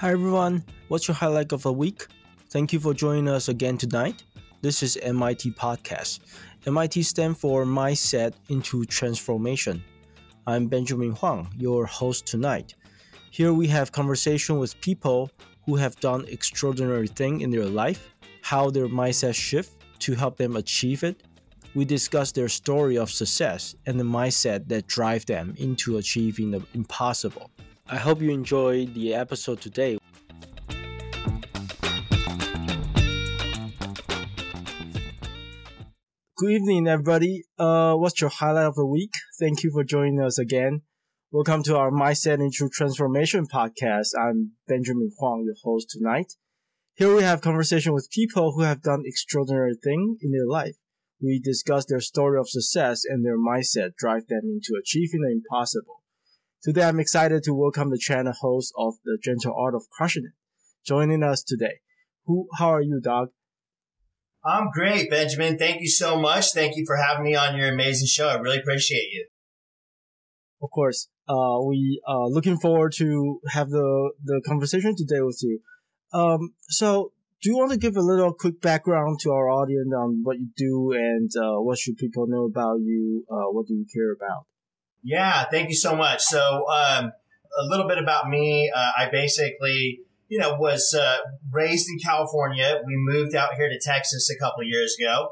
Hi everyone, what's your highlight of the week? Thank you for joining us again tonight. This is MIT Podcast. MIT stands for Mindset into Transformation. I'm Benjamin Huang, your host tonight. Here we have conversation with people who have done extraordinary thing in their life, how their mindset shift to help them achieve it. We discuss their story of success and the mindset that drive them into achieving the impossible. I hope you enjoyed the episode today. Good evening, everybody. Uh, what's your highlight of the week? Thank you for joining us again. Welcome to our Mindset into Transformation podcast. I'm Benjamin Huang, your host tonight. Here we have conversation with people who have done extraordinary things in their life. We discuss their story of success and their mindset drive them into achieving the impossible. Today, I'm excited to welcome the channel host of the Gentle Art of Crushing It, joining us today. Who? How are you, Doug? I'm great, Benjamin. Thank you so much. Thank you for having me on your amazing show. I really appreciate you. Of course, uh, we are looking forward to have the the conversation today with you. Um, so, do you want to give a little quick background to our audience on what you do and uh, what should people know about you? Uh, what do you care about? Yeah, thank you so much. So, um, a little bit about me. Uh, I basically, you know, was uh, raised in California. We moved out here to Texas a couple years ago.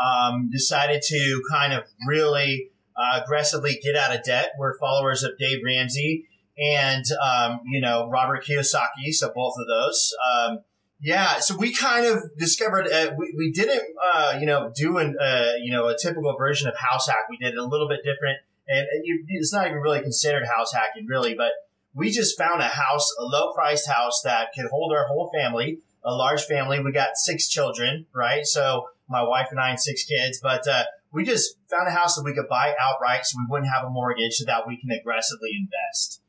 Um, decided to kind of really uh, aggressively get out of debt. We're followers of Dave Ramsey and, um, you know, Robert Kiyosaki. So both of those. Um, yeah, so we kind of discovered uh, we, we didn't, uh, you know, do an, uh, you know, a typical version of house hack. We did a little bit different and it's not even really considered house hacking, really. But we just found a house, a low priced house that could hold our whole family, a large family. We got six children, right? So my wife and I and six kids, but uh, we just found a house that we could buy outright, so we wouldn't have a mortgage, so that we can aggressively invest.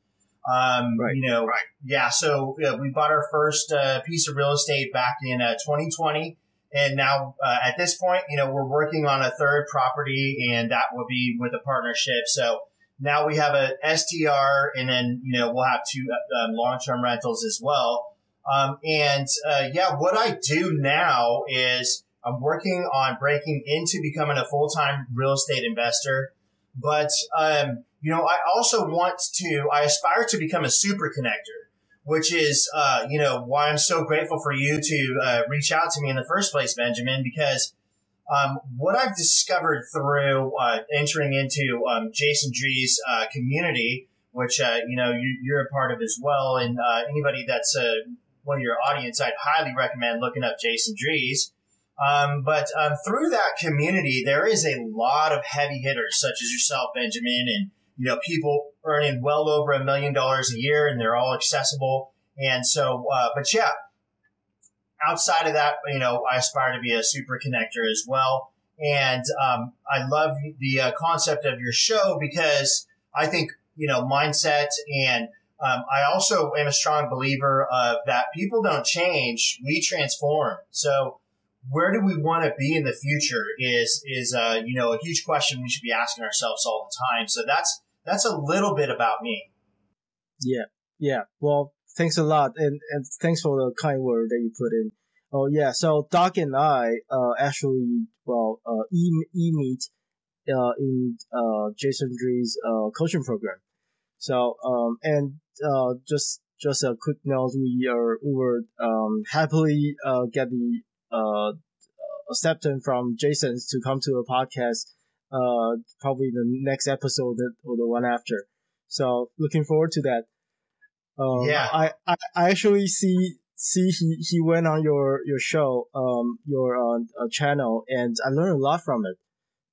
Um, right. You know, right. yeah. So uh, we bought our first uh, piece of real estate back in 2020 uh, and now uh, at this point, you know, we're working on a third property and that will be with a partnership. So now we have a STR and then, you know, we'll have two uh, um, long-term rentals as well. Um, and uh, yeah, what I do now is I'm working on breaking into becoming a full-time real estate investor. But, um, you know, I also want to, I aspire to become a super connector which is, uh, you know, why I'm so grateful for you to uh, reach out to me in the first place, Benjamin, because um, what I've discovered through uh, entering into um, Jason Drees' uh, community, which, uh, you know, you, are a part of as well, and uh, anybody that's one of your audience, I'd highly recommend looking up Jason Drees. Um, but um, through that community, there is a lot of heavy hitters such as yourself, Benjamin, and you know, people earning well over a million dollars a year and they're all accessible. And so, uh, but yeah, outside of that, you know, I aspire to be a super connector as well. And um, I love the uh, concept of your show because I think, you know, mindset and um, I also am a strong believer of that people don't change, we transform. So where do we want to be in the future is, is, uh, you know, a huge question we should be asking ourselves all the time. So that's, that's a little bit about me. Yeah, yeah. Well, thanks a lot, and and thanks for the kind word that you put in. Oh yeah, so Doug and I uh, actually well uh, e e meet uh, in uh, Jason Drees' uh, coaching program. So um, and uh, just just a quick note, we are we were um, happily uh, get the uh, acceptance from Jason's to come to a podcast uh, probably the next episode or the one after. So looking forward to that. Um, yeah. I, I, I actually see see he, he went on your your show um your uh, uh, channel and I learned a lot from it.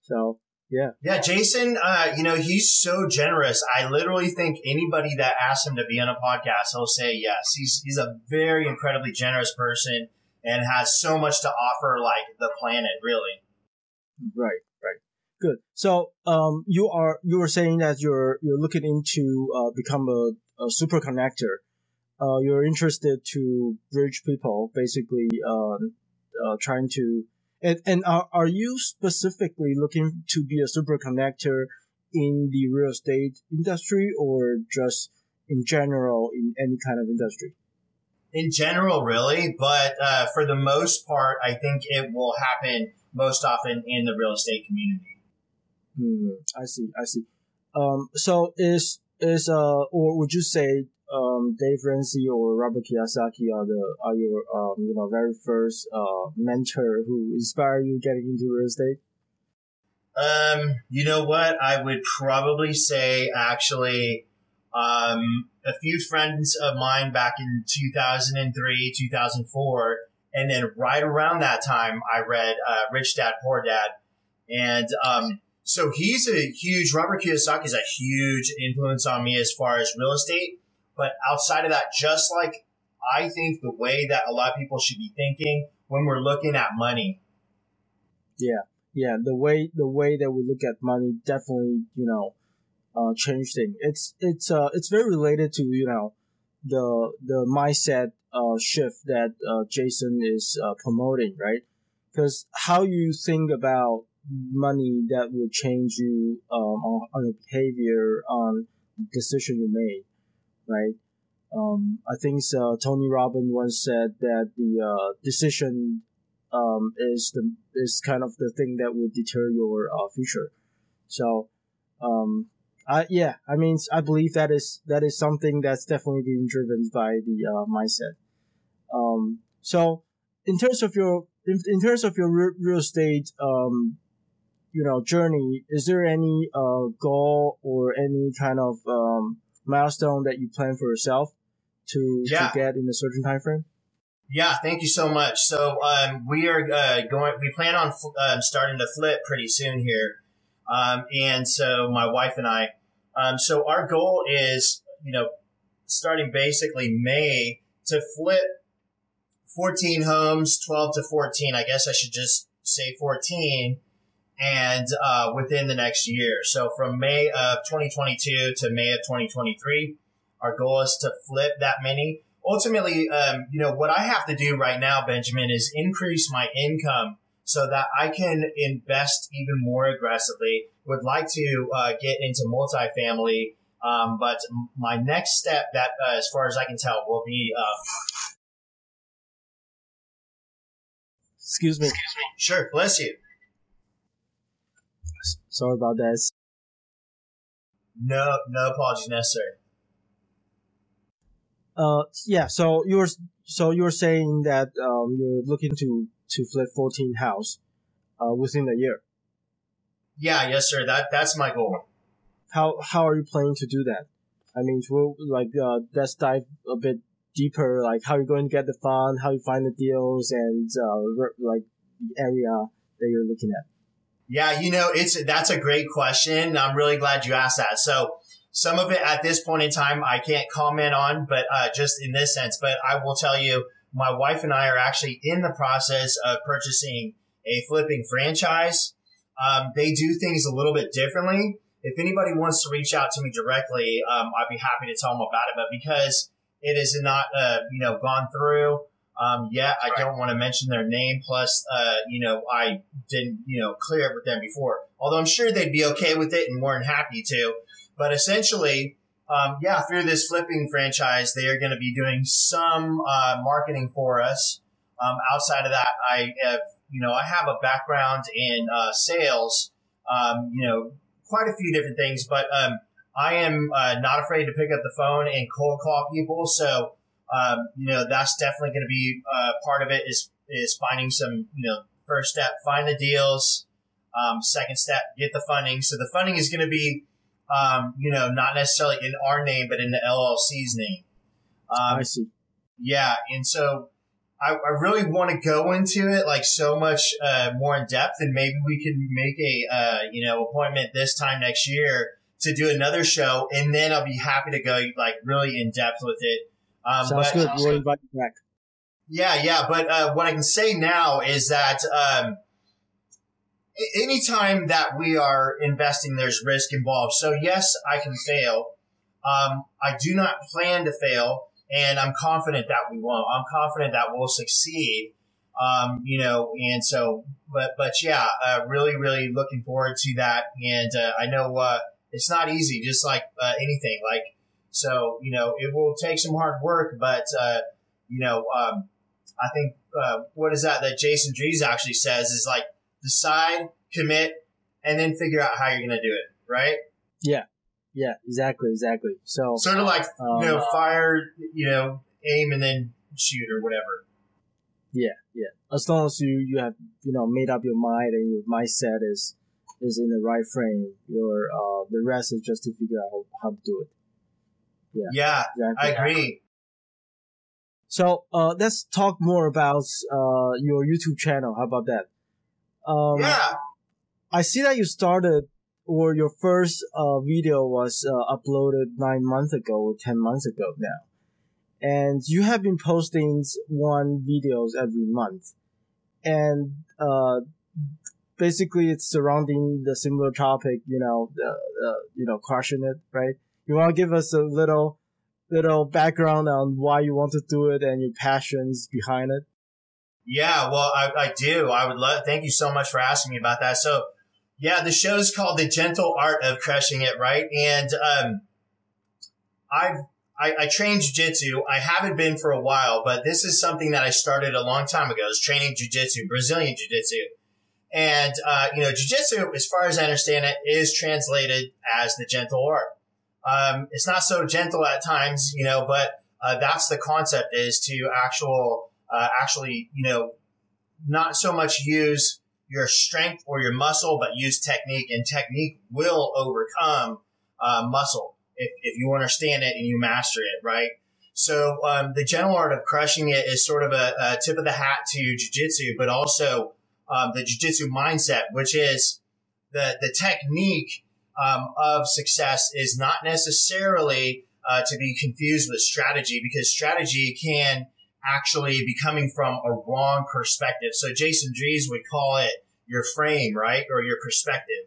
So yeah. Yeah, Jason, uh, you know, he's so generous. I literally think anybody that asks him to be on a podcast, he'll say yes. He's he's a very incredibly generous person and has so much to offer like the planet, really. Right. Good. So, um, you are you were saying that you're you're looking into uh, become a, a super connector. Uh, you're interested to bridge people, basically, um, uh, trying to. And, and are, are you specifically looking to be a super connector in the real estate industry or just in general in any kind of industry? in general, really, but uh, for the most part, I think it will happen most often in the real estate community. Hmm, I see. I see. Um, so is is uh, or would you say um, Dave Ramsey or Robert Kiyosaki are the are your um, you know very first uh, mentor who inspired you getting into real estate? Um, you know what? I would probably say actually, um, a few friends of mine back in 2003, 2004, and then right around that time, I read uh, Rich Dad Poor Dad, and um, so he's a huge Robert Kiyosaki is a huge influence on me as far as real estate. But outside of that, just like I think the way that a lot of people should be thinking when we're looking at money. Yeah, yeah, the way the way that we look at money definitely, you know, uh, change things. It's it's uh it's very related to you know the the mindset uh shift that uh, Jason is uh, promoting, right? Because how you think about money that will change you um, on, on your behavior on decision you made, right? Um, I think uh, Tony Robbins once said that the uh, decision um, is the is kind of the thing that would deter your uh, future. So, um, I yeah, I mean, I believe that is that is something that's definitely being driven by the uh, mindset. Um, so, in terms of your in, in terms of your re- real estate um, you know journey is there any uh, goal or any kind of um, milestone that you plan for yourself to, yeah. to get in a certain time frame yeah thank you so much. So um, we are uh, going we plan on um, starting to flip pretty soon here. Um, and so my wife and i um, so our goal is you know starting basically may to flip 14 homes 12 to 14 i guess i should just say 14 and uh, within the next year. So from May of 2022 to May of 2023, our goal is to flip that many. Ultimately, um, you know, what I have to do right now, Benjamin, is increase my income so that I can invest even more aggressively. Would like to uh, get into multifamily, um, but my next step, that uh, as far as I can tell, will be. Uh, Excuse me. Excuse me. Sure, bless you. Sorry about that. No, no apologies necessary. Uh, yeah. So you're so you're saying that um you're looking to to flip 14 house, uh, within a year. Yeah. Yes, sir. That that's my goal. How how are you planning to do that? I mean, we'll, like uh, let's dive a bit deeper. Like how you're going to get the fund, how you find the deals, and uh, like the area that you're looking at. Yeah, you know, it's that's a great question. I'm really glad you asked that. So some of it at this point in time I can't comment on, but uh, just in this sense. But I will tell you, my wife and I are actually in the process of purchasing a flipping franchise. Um, they do things a little bit differently. If anybody wants to reach out to me directly, um, I'd be happy to tell them about it. But because it is not, uh, you know, gone through, um, yeah, I right. don't want to mention their name. Plus, uh, you know, I didn't, you know, clear it with them before. Although I'm sure they'd be okay with it and more than happy to. But essentially, um, yeah, through this flipping franchise, they are going to be doing some uh, marketing for us. Um, outside of that, I have, you know, I have a background in uh, sales. Um, you know, quite a few different things, but um, I am uh, not afraid to pick up the phone and cold call people. So um, you know, that's definitely going to be uh, part of it is, is finding some, you know, first step, find the deals. Um, second step, get the funding. So the funding is going to be, um, you know, not necessarily in our name, but in the LLC's name. Um, I see. Yeah. And so I, I really want to go into it like so much uh, more in depth and maybe we can make a, uh, you know, appointment this time next year to do another show. And then I'll be happy to go like really in depth with it um, Sounds but, good. We'll invite you back. Yeah, yeah. But uh, what I can say now is that um, anytime that we are investing, there's risk involved. So yes, I can fail. Um, I do not plan to fail, and I'm confident that we won't. I'm confident that we'll succeed. Um, you know, and so, but but yeah, uh, really, really looking forward to that. And uh, I know uh, it's not easy, just like uh, anything. Like so, you know, it will take some hard work, but, uh, you know, um, I think uh, what is that that Jason Drees actually says is like decide, commit, and then figure out how you're going to do it, right? Yeah, yeah, exactly, exactly. So sort of like um, you know, fire, you know, aim and then shoot or whatever. Yeah, yeah. As long as you you have you know made up your mind and your mindset is is in the right frame, your uh the rest is just to figure out how, how to do it. Yeah, yeah, exactly. I agree. So uh, let's talk more about uh, your YouTube channel. How about that? Um, yeah. I see that you started, or your first uh, video was uh, uploaded nine months ago or ten months ago now, and you have been posting one videos every month, and uh, basically it's surrounding the similar topic. You know, you know, crushing it, right? You want to give us a little little background on why you want to do it and your passions behind it? Yeah, well, I, I do. I would love. Thank you so much for asking me about that. So, yeah, the show is called "The Gentle Art of Crushing It," right? And um, I've I, I train jujitsu. I haven't been for a while, but this is something that I started a long time ago. Is training jujitsu, Brazilian jiu-jitsu. And, uh, you know, jujitsu, as far as I understand it, is translated as the gentle art. Um, it's not so gentle at times, you know, but uh, that's the concept is to actual, uh, actually, you know, not so much use your strength or your muscle, but use technique, and technique will overcome uh, muscle if, if you understand it and you master it, right? So um, the gentle art of crushing it is sort of a, a tip of the hat to jujitsu, but also um, the jujitsu mindset, which is the the technique um, of success is not necessarily uh, to be confused with strategy because strategy can actually be coming from a wrong perspective. So Jason Drees would call it your frame, right? Or your perspective.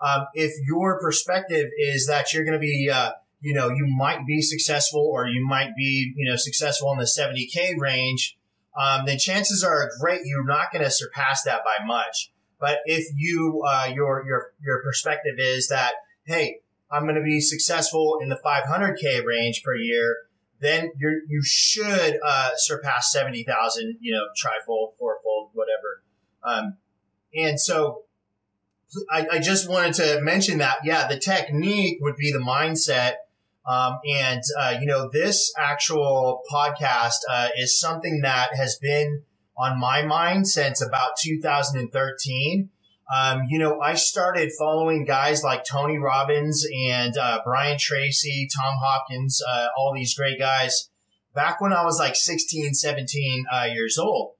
Um, if your perspective is that you're going to be, uh, you know, you might be successful or you might be, you know, successful in the 70K range, um, then chances are great you're not going to surpass that by much. But if you, uh, your, your, your perspective is that, hey, I'm going to be successful in the 500K range per year, then you you should, uh, surpass 70,000, you know, trifold, fourfold, whatever. Um, and so I, I just wanted to mention that, yeah, the technique would be the mindset. Um, and, uh, you know, this actual podcast, uh, is something that has been, on my mind since about 2013. Um, you know, I started following guys like Tony Robbins and uh, Brian Tracy, Tom Hopkins, uh, all these great guys back when I was like 16, 17 uh, years old.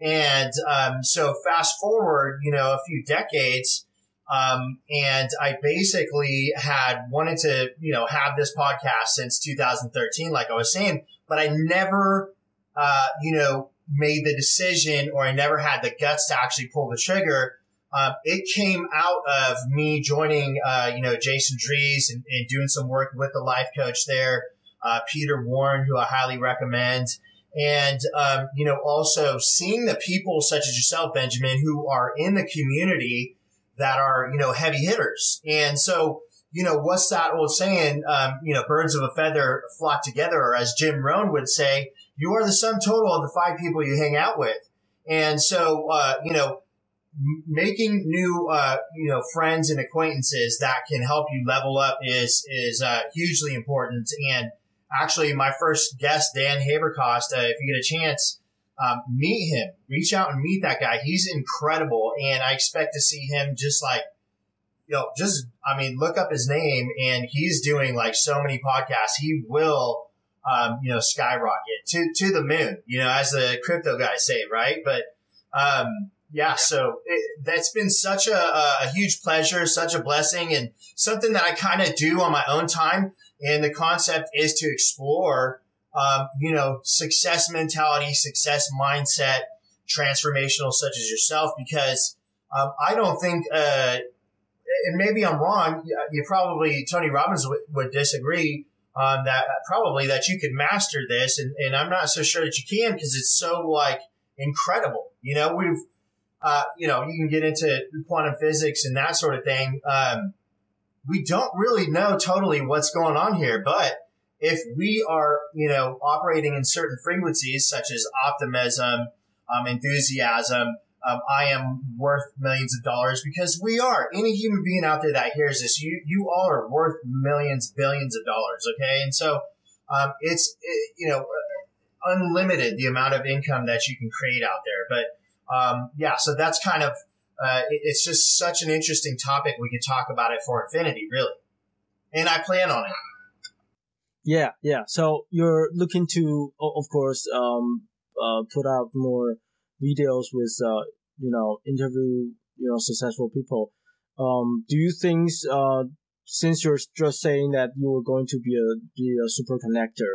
And um, so fast forward, you know, a few decades, um, and I basically had wanted to, you know, have this podcast since 2013, like I was saying, but I never, uh, you know, made the decision or I never had the guts to actually pull the trigger. Um, it came out of me joining, uh, you know, Jason Drees and, and, doing some work with the life coach there, uh, Peter Warren, who I highly recommend. And, um, you know, also seeing the people such as yourself, Benjamin, who are in the community that are, you know, heavy hitters. And so, you know, what's that old saying? Um, you know, birds of a feather flock together, or as Jim Rohn would say, you are the sum total of the five people you hang out with. And so, uh, you know, making new, uh, you know, friends and acquaintances that can help you level up is, is, uh, hugely important. And actually my first guest, Dan Haberkost, uh, if you get a chance, um, meet him, reach out and meet that guy. He's incredible. And I expect to see him just like, you know, just, I mean, look up his name and he's doing like so many podcasts. He will, um, you know, skyrocket to, to the moon, you know, as the crypto guys say, right? But, um, yeah, so it, that's been such a, a huge pleasure, such a blessing, and something that I kind of do on my own time. And the concept is to explore, um, you know, success mentality, success mindset, transformational such as yourself, because um, I don't think, uh, and maybe I'm wrong. You probably Tony Robbins would disagree um, that probably that you could master this, and, and I'm not so sure that you can because it's so like incredible. You know, we've uh, you know you can get into quantum physics and that sort of thing. Um, we don't really know totally what's going on here, but if we are, you know, operating in certain frequencies such as optimism, um, enthusiasm, um, I am worth millions of dollars because we are. Any human being out there that hears this, you you all are worth millions, billions of dollars. Okay, and so um, it's it, you know unlimited the amount of income that you can create out there. But um, yeah, so that's kind of uh, it, it's just such an interesting topic. We could talk about it for infinity, really, and I plan on it. Yeah, yeah. So you're looking to, of course, um, uh, put out more videos with uh, you know interview you know successful people. Um, do you think uh, since you're just saying that you were going to be a be a super connector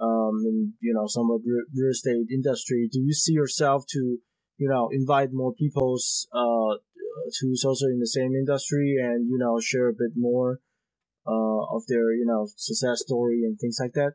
um, in you know some of the real estate industry, do you see yourself to you know invite more people's uh who's also in the same industry and you know share a bit more uh, of their you know success story and things like that?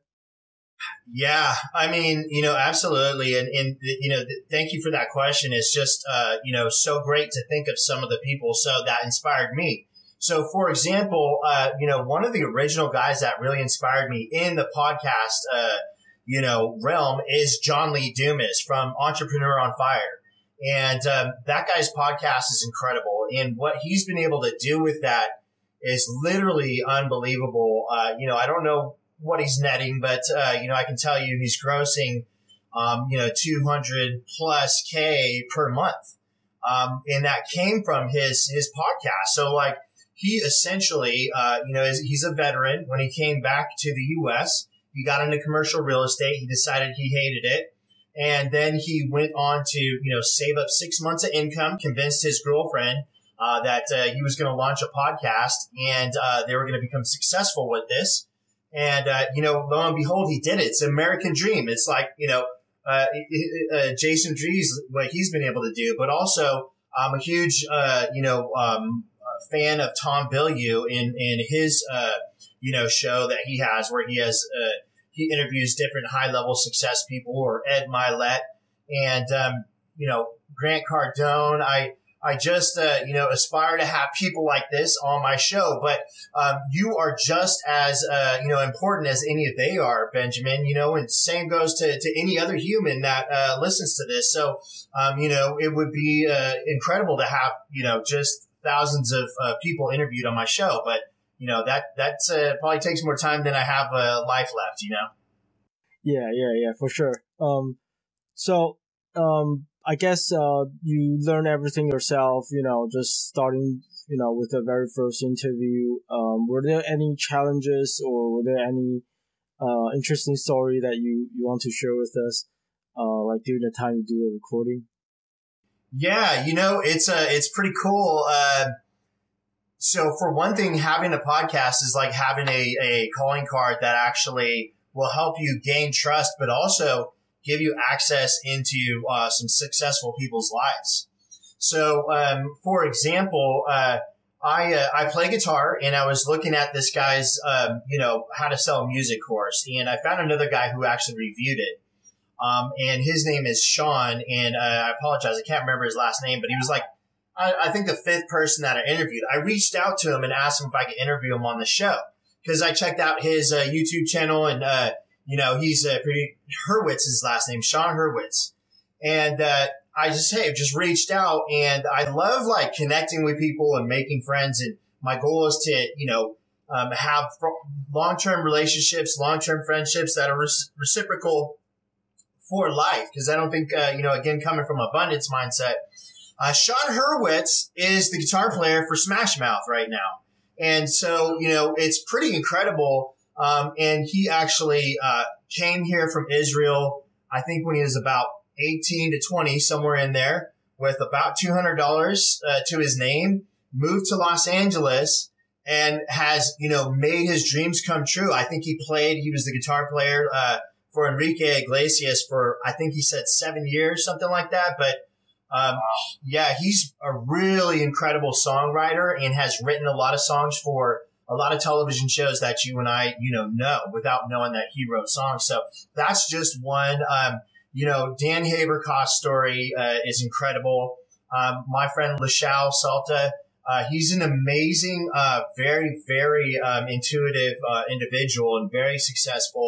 Yeah, I mean, you know, absolutely, and and you know, thank you for that question. It's just uh, you know so great to think of some of the people so that inspired me. So, for example, uh, you know, one of the original guys that really inspired me in the podcast, uh, you know, realm is John Lee Dumas from Entrepreneur on Fire. And um, that guy's podcast is incredible. And what he's been able to do with that is literally unbelievable. Uh, you know, I don't know what he's netting, but uh, you know, I can tell you he's grossing, um, you know, 200 plus K per month. Um, and that came from his, his podcast. So like he essentially, uh, you know, he's a veteran. When he came back to the U.S., he got into commercial real estate. He decided he hated it. And then he went on to, you know, save up six months of income, convinced his girlfriend uh, that uh, he was going to launch a podcast and uh, they were going to become successful with this. And, uh, you know, lo and behold, he did it. It's an American dream. It's like, you know, uh, uh, Jason Drees, what he's been able to do, but also I'm a huge, uh, you know, um, fan of Tom Bilyeu in, in his, uh, you know, show that he has where he has, uh, he interviews different high level success people or Ed Mylett and, um, you know, Grant Cardone. I, I just, uh, you know, aspire to have people like this on my show. But um, you are just as, uh, you know, important as any of they are, Benjamin. You know, and same goes to, to any other human that uh, listens to this. So, um, you know, it would be uh, incredible to have, you know, just thousands of uh, people interviewed on my show. But you know, that that's uh, probably takes more time than I have life left. You know. Yeah, yeah, yeah, for sure. Um, so um I guess uh, you learn everything yourself. You know, just starting. You know, with the very first interview. Um, were there any challenges or were there any uh, interesting story that you you want to share with us? Uh, like during the time you do the recording. Yeah, you know, it's uh, it's pretty cool. Uh, so for one thing, having a podcast is like having a, a calling card that actually will help you gain trust, but also give you access into uh, some successful people's lives. So, um, for example, uh, I uh, I play guitar, and I was looking at this guy's um, you know how to sell music course, and I found another guy who actually reviewed it. Um, and his name is Sean, and uh, I apologize, I can't remember his last name, but he was like, I, I think the fifth person that I interviewed. I reached out to him and asked him if I could interview him on the show because I checked out his uh, YouTube channel and uh, you know, he's a pretty, Hurwitz is his last name, Sean Hurwitz. And, uh, I just, hey, just reached out and I love like connecting with people and making friends. And my goal is to, you know, um, have long-term relationships, long-term friendships that are re- reciprocal for life. Cause I don't think, uh, you know, again, coming from abundance mindset, uh, Sean Hurwitz is the guitar player for Smash Mouth right now. And so, you know, it's pretty incredible um, and he actually uh, came here from Israel, I think when he was about 18 to 20, somewhere in there, with about $200 uh, to his name, moved to Los Angeles and has, you know, made his dreams come true. I think he played, he was the guitar player uh, for Enrique Iglesias for, I think he said seven years, something like that. But um, yeah, he's a really incredible songwriter and has written a lot of songs for a lot of television shows that you and I, you know, know without knowing that he wrote songs. So that's just one. Um, you know, Dan Haberkost's story uh, is incredible. Um, my friend Lashao Salta, Uh, he's an amazing, uh, very, very um, intuitive uh, individual and very successful.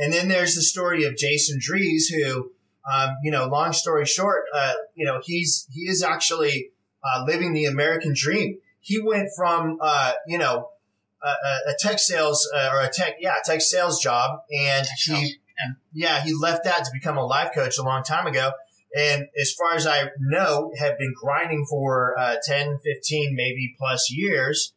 And then there's the story of Jason Drees, who, um, you know, long story short, uh, you know, he's he is actually uh, living the American dream. He went from, you know, a, a tech sales or a tech, yeah, tech sales job, and he, and yeah, he left that to become a life coach a long time ago and as far as I know, have been grinding for uh, 10, 15, maybe plus years.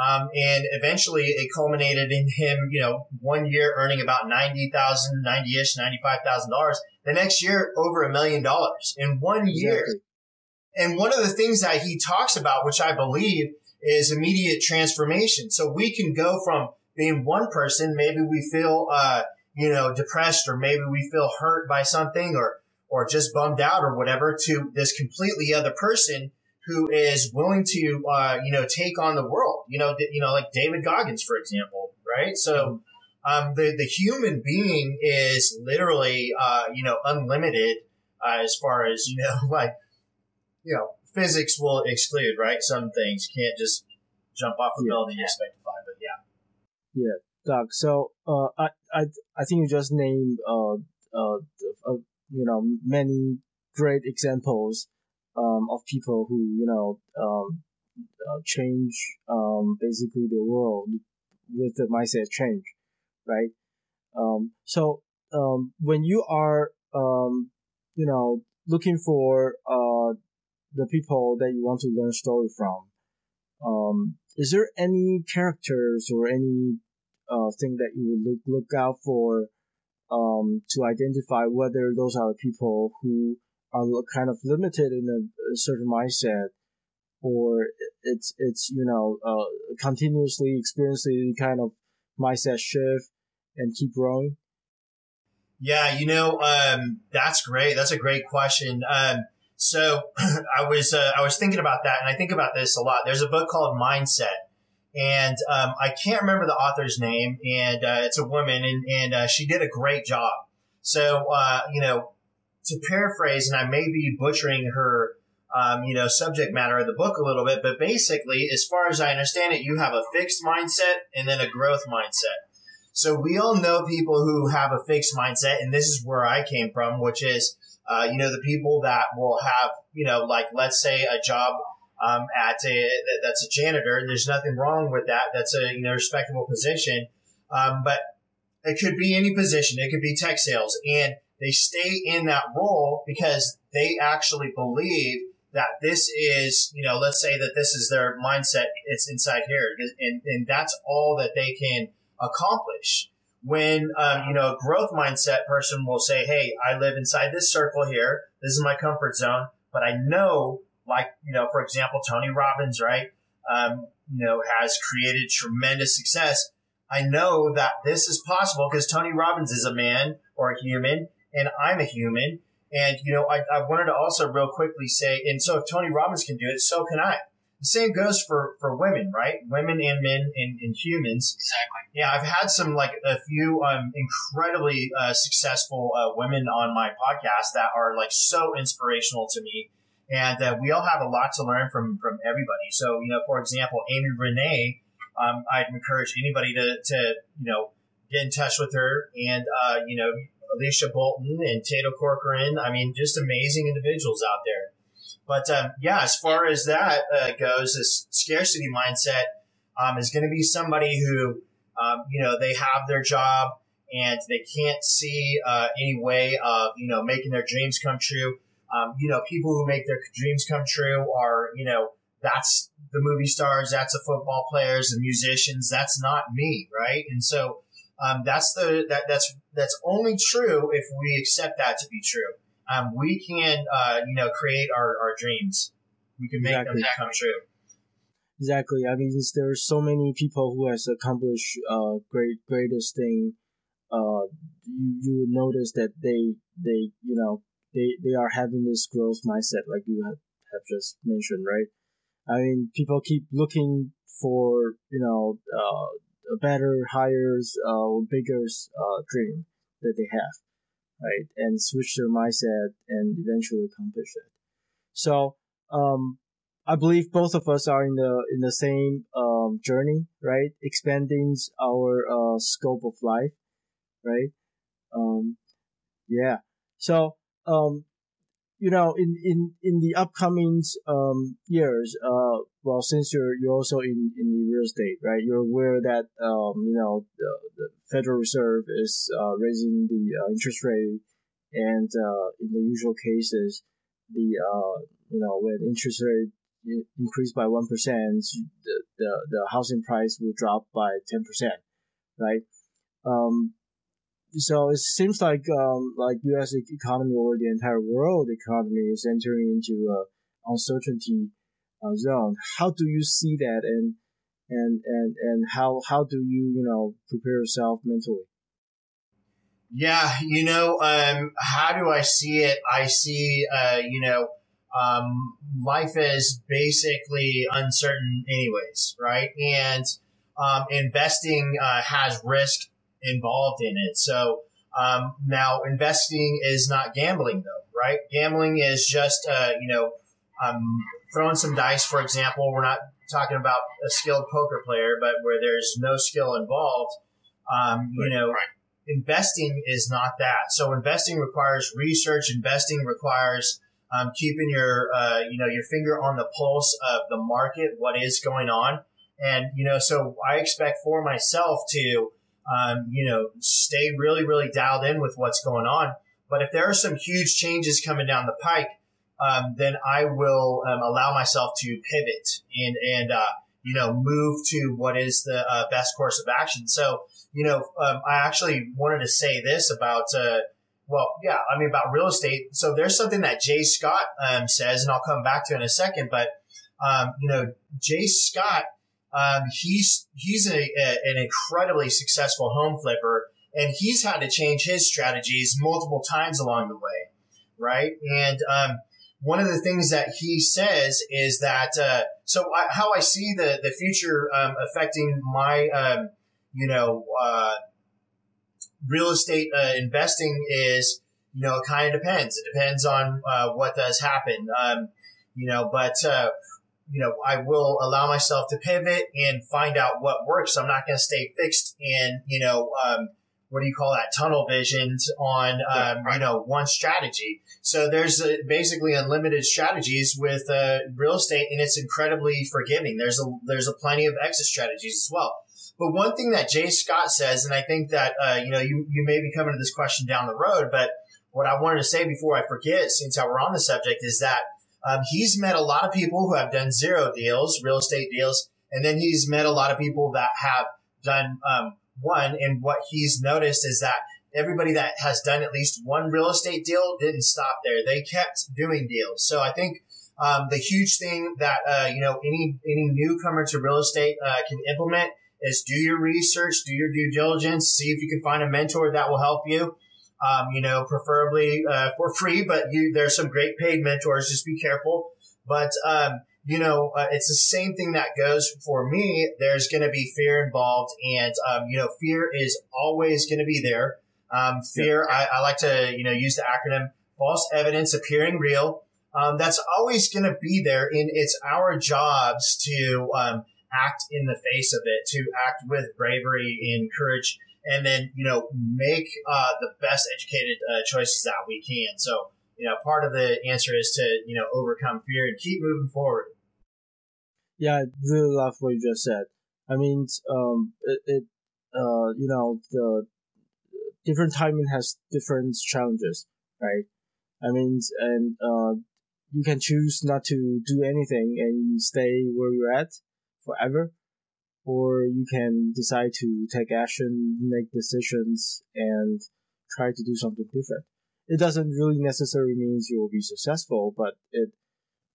Um, and eventually it culminated in him, you know, one year earning about 90,000, 90-ish, $95,000. The next year, over a million dollars in one year. Exactly. And one of the things that he talks about, which I believe is immediate transformation. So we can go from being one person, maybe we feel, uh, you know, depressed or maybe we feel hurt by something or or just bummed out or whatever to this completely other person who is willing to, uh, you know, take on the world. You know, you know, like David Goggins, for example, right? So, um, the the human being is literally, uh, you know, unlimited uh, as far as you know, like, you know, physics will exclude, right? Some things you can't just jump off a yeah. building and expect to fly, but yeah. Yeah, Doug. So, uh, I I I think you just named uh uh you know many great examples um, of people who you know um, uh, change um, basically the world with the mindset change, right? Um, so um, when you are um, you know looking for uh, the people that you want to learn story from, um, is there any characters or any uh, thing that you would look look out for um, to identify whether those are the people who are kind of limited in a, a certain mindset? Or it's it's you know uh, continuously experiencing kind of mindset shift and keep growing? Yeah you know um, that's great. That's a great question. Um, so i was uh, i was thinking about that and i think about this a lot there's a book called mindset and um, I can't remember the author's name, and uh, it's a woman, and, and uh, she did a great job. So, uh, you know, to paraphrase, and I may be butchering her, um, you know, subject matter of the book a little bit, but basically, as far as I understand it, you have a fixed mindset and then a growth mindset. So we all know people who have a fixed mindset, and this is where I came from, which is, uh, you know, the people that will have, you know, like let's say a job um, at a that's a janitor. There's nothing wrong with that. That's a you know respectable position, um, but it could be any position. It could be tech sales, and they stay in that role because they actually believe that this is you know let's say that this is their mindset. It's inside here, and and that's all that they can accomplish. When um, you know a growth mindset person will say, "Hey, I live inside this circle here. This is my comfort zone." But I know like, you know, for example, Tony Robbins, right? Um, you know, has created tremendous success. I know that this is possible because Tony Robbins is a man or a human and I'm a human. And, you know, I, I wanted to also real quickly say, and so if Tony Robbins can do it, so can I. The same goes for, for women, right? Women and men and, and humans. Exactly. Yeah, I've had some like a few um, incredibly uh, successful uh, women on my podcast that are like so inspirational to me and uh, we all have a lot to learn from from everybody. So, you know, for example, Amy Renee, um, I'd encourage anybody to, to you know get in touch with her, and uh, you know, Alicia Bolton and Tato Corcoran. I mean, just amazing individuals out there. But um, yeah, as far as that uh, goes, this scarcity mindset um, is going to be somebody who, um, you know, they have their job and they can't see uh, any way of you know making their dreams come true um, you know, people who make their dreams come true are, you know, that's the movie stars, that's the football players, the musicians. That's not me, right? And so um, that's the that that's that's only true if we accept that to be true. Um, we can, uh, you know, create our, our dreams. We can make exactly. them come true. Exactly. I mean, there are so many people who has accomplished uh, great greatest thing. Uh, you you would notice that they they you know they they are having this growth mindset, like you have, have just mentioned, right? I mean, people keep looking for you know uh, a better, higher, uh, or bigger uh, dream that they have, right? And switch their mindset and eventually accomplish it. So, um, I believe both of us are in the in the same um, journey, right? Expanding our uh, scope of life, right? Um, yeah. So um, you know, in in in the upcoming um years, uh, well, since you're you're also in in the real estate, right? You're aware that um, you know, the, the Federal Reserve is uh, raising the uh, interest rate, and uh, in the usual cases, the uh, you know, when interest rate increased by one percent, the, the the housing price will drop by ten percent, right? Um, so it seems like um, like U.S. economy or the entire world economy is entering into a uncertainty uh, zone. How do you see that, and and and and how how do you you know prepare yourself mentally? Yeah, you know, um, how do I see it? I see, uh, you know, um, life is basically uncertain, anyways, right? And um, investing uh, has risk involved in it. So um, now investing is not gambling though, right? Gambling is just, uh, you know, um, throwing some dice, for example. We're not talking about a skilled poker player, but where there's no skill involved. Um, you know, right. investing is not that. So investing requires research. Investing requires um, keeping your, uh, you know, your finger on the pulse of the market, what is going on. And, you know, so I expect for myself to, um, you know, stay really, really dialed in with what's going on. But if there are some huge changes coming down the pike, um, then I will um, allow myself to pivot and and uh, you know move to what is the uh, best course of action. So you know, um, I actually wanted to say this about. Uh, well, yeah, I mean about real estate. So there's something that Jay Scott um, says, and I'll come back to in a second. But um, you know, Jay Scott um, he's he's a, a, an incredibly successful home flipper, and he's had to change his strategies multiple times along the way, right? And um, one of the things that he says is that uh, so I, how I see the the future um, affecting my um, you know uh, real estate uh, investing is you know it kind of depends. It depends on uh, what does happen. Um, you know, but uh, you know, I will allow myself to pivot and find out what works. I'm not going to stay fixed in, you know, um, what do you call that tunnel visions on, um, you know, one strategy. So there's a, basically unlimited strategies with uh, real estate, and it's incredibly forgiving. There's a there's a plenty of exit strategies as well. But one thing that Jay Scott says, and I think that uh, you know you you may be coming to this question down the road, but what I wanted to say before I forget, since we're on the subject, is that um, he's met a lot of people who have done zero deals, real estate deals, and then he's met a lot of people that have done um, one. And what he's noticed is that everybody that has done at least one real estate deal didn't stop there; they kept doing deals. So I think um, the huge thing that uh, you know any any newcomer to real estate uh, can implement is do your research, do your due diligence, see if you can find a mentor that will help you um, you know, preferably uh, for free, but you, there's some great paid mentors. Just be careful. But, um, you know, uh, it's the same thing that goes for me. There's going to be fear involved. And, um, you know, fear is always going to be there. Um, fear, I, I, like to, you know, use the acronym false evidence appearing real. Um, that's always going to be there. And it's our jobs to, um, act in the face of it, to act with bravery and courage and then you know make uh, the best educated uh, choices that we can. So you know, part of the answer is to you know overcome fear and keep moving forward. Yeah, I really love what you just said. I mean, um, it, it uh, you know, the different timing has different challenges, right? I mean, and uh, you can choose not to do anything and stay where you're at forever, or you can decide to take action, make decisions, and try to do something different. It doesn't really necessarily means you will be successful, but it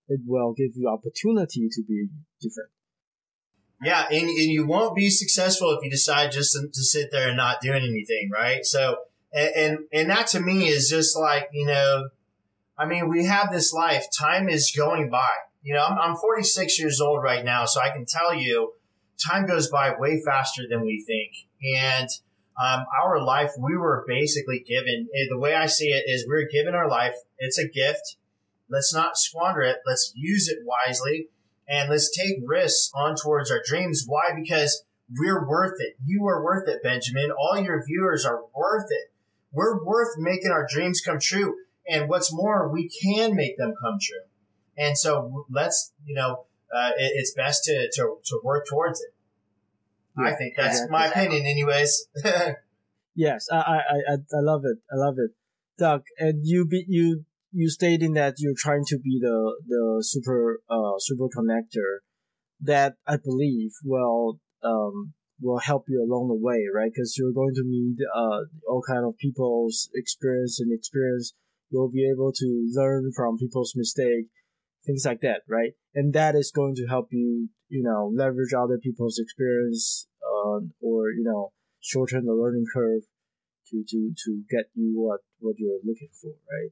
it will give you opportunity to be different. Yeah, and, and you won't be successful if you decide just to, to sit there and not doing anything, right? So, and, and and that to me is just like you know, I mean, we have this life. Time is going by. You know, I'm, I'm 46 years old right now, so I can tell you time goes by way faster than we think. And um, our life, we were basically given, eh, the way I see it is we're given our life. It's a gift. Let's not squander it. Let's use it wisely. and let's take risks on towards our dreams. Why? Because we're worth it. You are worth it, Benjamin. All your viewers are worth it. We're worth making our dreams come true. And what's more, we can make them come true. And so let's, you know, uh, it, it's best to, to, to work towards it. Yeah, I think that's exactly. my opinion, anyways. yes, I, I, I, I love it. I love it. Doug, and you be, you, you stating that you're trying to be the, the super, uh, super connector that I believe will, um, will help you along the way, right? Because you're going to meet, uh, all kind of people's experience and experience. You'll be able to learn from people's mistake things like that, right? And that is going to help you, you know, leverage other people's experience, uh, or you know, shorten the learning curve to to to get you what what you're looking for, right?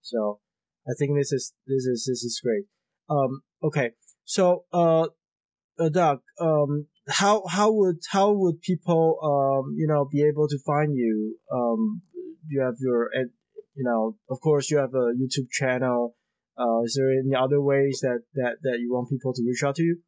So, I think this is this is this is great. Um, okay, so uh, uh Doug, um, how how would how would people um you know be able to find you? Um, you have your you know, of course, you have a YouTube channel uh, is there any other ways that, that, that you want people to reach out to you?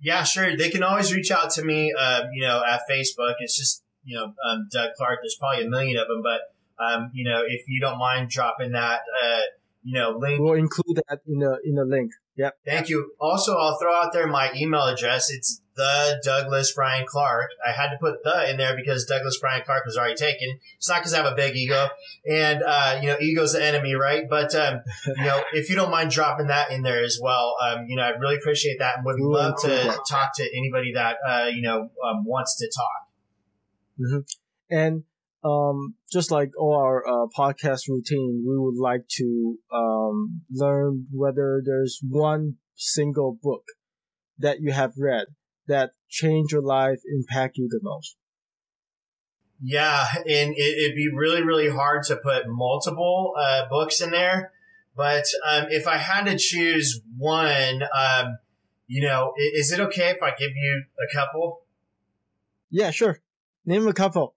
Yeah, sure. They can always reach out to me, uh, you know, at Facebook. It's just, you know, um, Doug Clark. There's probably a million of them, but, um, you know, if you don't mind dropping that, uh, you know, link. We'll include that in the, in the link. Yep. Thank you. Also, I'll throw out there my email address. It's the Douglas Brian Clark. I had to put the in there because Douglas Brian Clark was already taken. It's not because I have a big ego, and uh, you know, ego's the enemy, right? But um, you know, if you don't mind dropping that in there as well, um, you know, I'd really appreciate that, and would love to talk to anybody that uh, you know um, wants to talk. Mm-hmm. And um, just like all our uh, podcast routine, we would like to um, learn whether there's one single book that you have read that change your life, impact you the most? Yeah, and it, would be really, really hard to put multiple uh, books in there. But um, if I had to choose one, um, you know, is it okay if I give you a couple? Yeah, sure. Name a couple.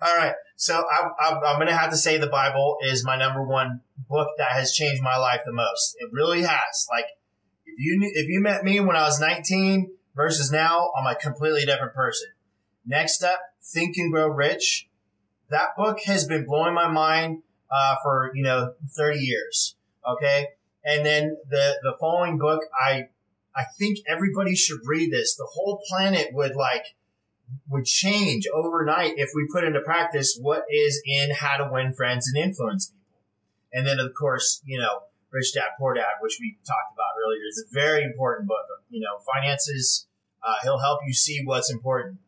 All right. So I, am going to have to say the Bible is my number one book that has changed my life the most. It really has. Like, if you if you met me when I was 19, versus now I'm a completely different person. Next up, Think and Grow Rich. That book has been blowing my mind uh, for you know 30 years. Okay, and then the the following book, I I think everybody should read this. The whole planet would like would change overnight if we put into practice what is in How to Win Friends and Influence People. And then of course, you know, Rich Dad Poor Dad, which we talked about earlier, is a very important book. You know, finances. Uh, he'll help you see what's important.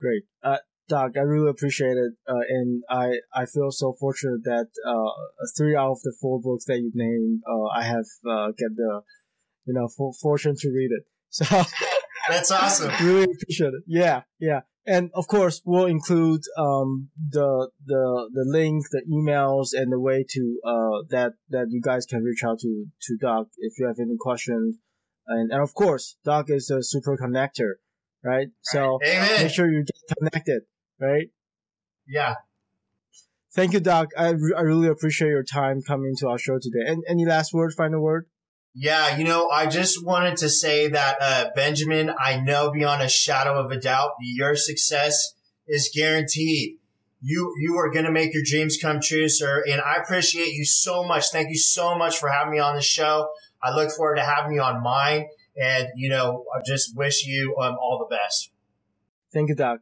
Great, uh, Doc. I really appreciate it, uh, and I I feel so fortunate that uh, three out of the four books that you named, uh, I have uh, get the you know for, fortune to read it. So that's awesome. really appreciate it. Yeah, yeah and of course we'll include um, the the the link, the emails, and the way to uh, that that you guys can reach out to to Doc if you have any questions. And, and of course, Doc is a super connector, right? right. So Amen. make sure you get connected, right? Yeah. Thank you, Doc. I, re- I really appreciate your time coming to our show today. And any last word, final word? Yeah, you know, I just wanted to say that, uh, Benjamin, I know beyond a shadow of a doubt your success is guaranteed. You, you are going to make your dreams come true, sir. And I appreciate you so much. Thank you so much for having me on the show. I look forward to having you on mine. And, you know, I just wish you um, all the best. Thank you, Doc.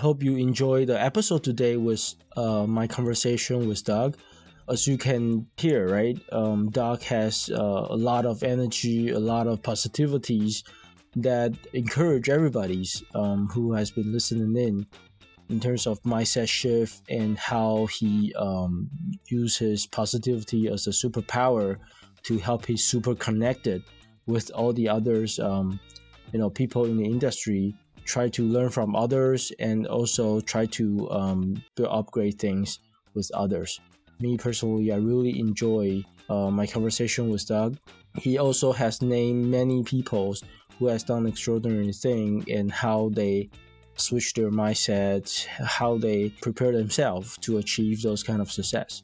Hope you enjoy the episode today with uh, my conversation with Doug. As you can hear, right, um, Doug has uh, a lot of energy, a lot of positivities that encourage everybody um, who has been listening in in terms of mindset shift and how he um, uses positivity as a superpower to help his super connected with all the others, um, you know, people in the industry try to learn from others and also try to um, upgrade things with others. Me personally, I really enjoy uh, my conversation with Doug. He also has named many people who has done extraordinary thing and how they switch their mindset, how they prepare themselves to achieve those kind of success.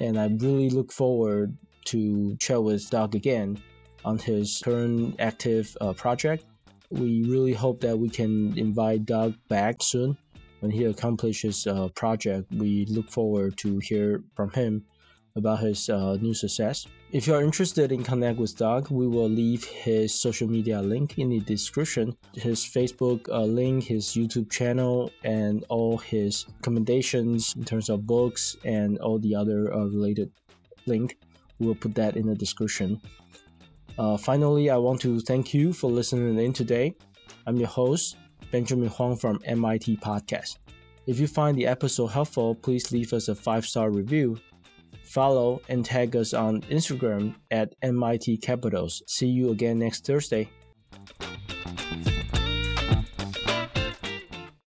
And I really look forward to chat with Doug again on his current active uh, project. We really hope that we can invite Doug back soon when he accomplishes a project. We look forward to hear from him about his uh, new success. If you are interested in connect with Doug, we will leave his social media link in the description. His Facebook uh, link, his YouTube channel, and all his recommendations in terms of books and all the other uh, related link. We'll put that in the description. Uh, finally, I want to thank you for listening in today. I'm your host, Benjamin Huang from MIT Podcast. If you find the episode helpful, please leave us a five star review. Follow and tag us on Instagram at MIT Capitals. See you again next Thursday.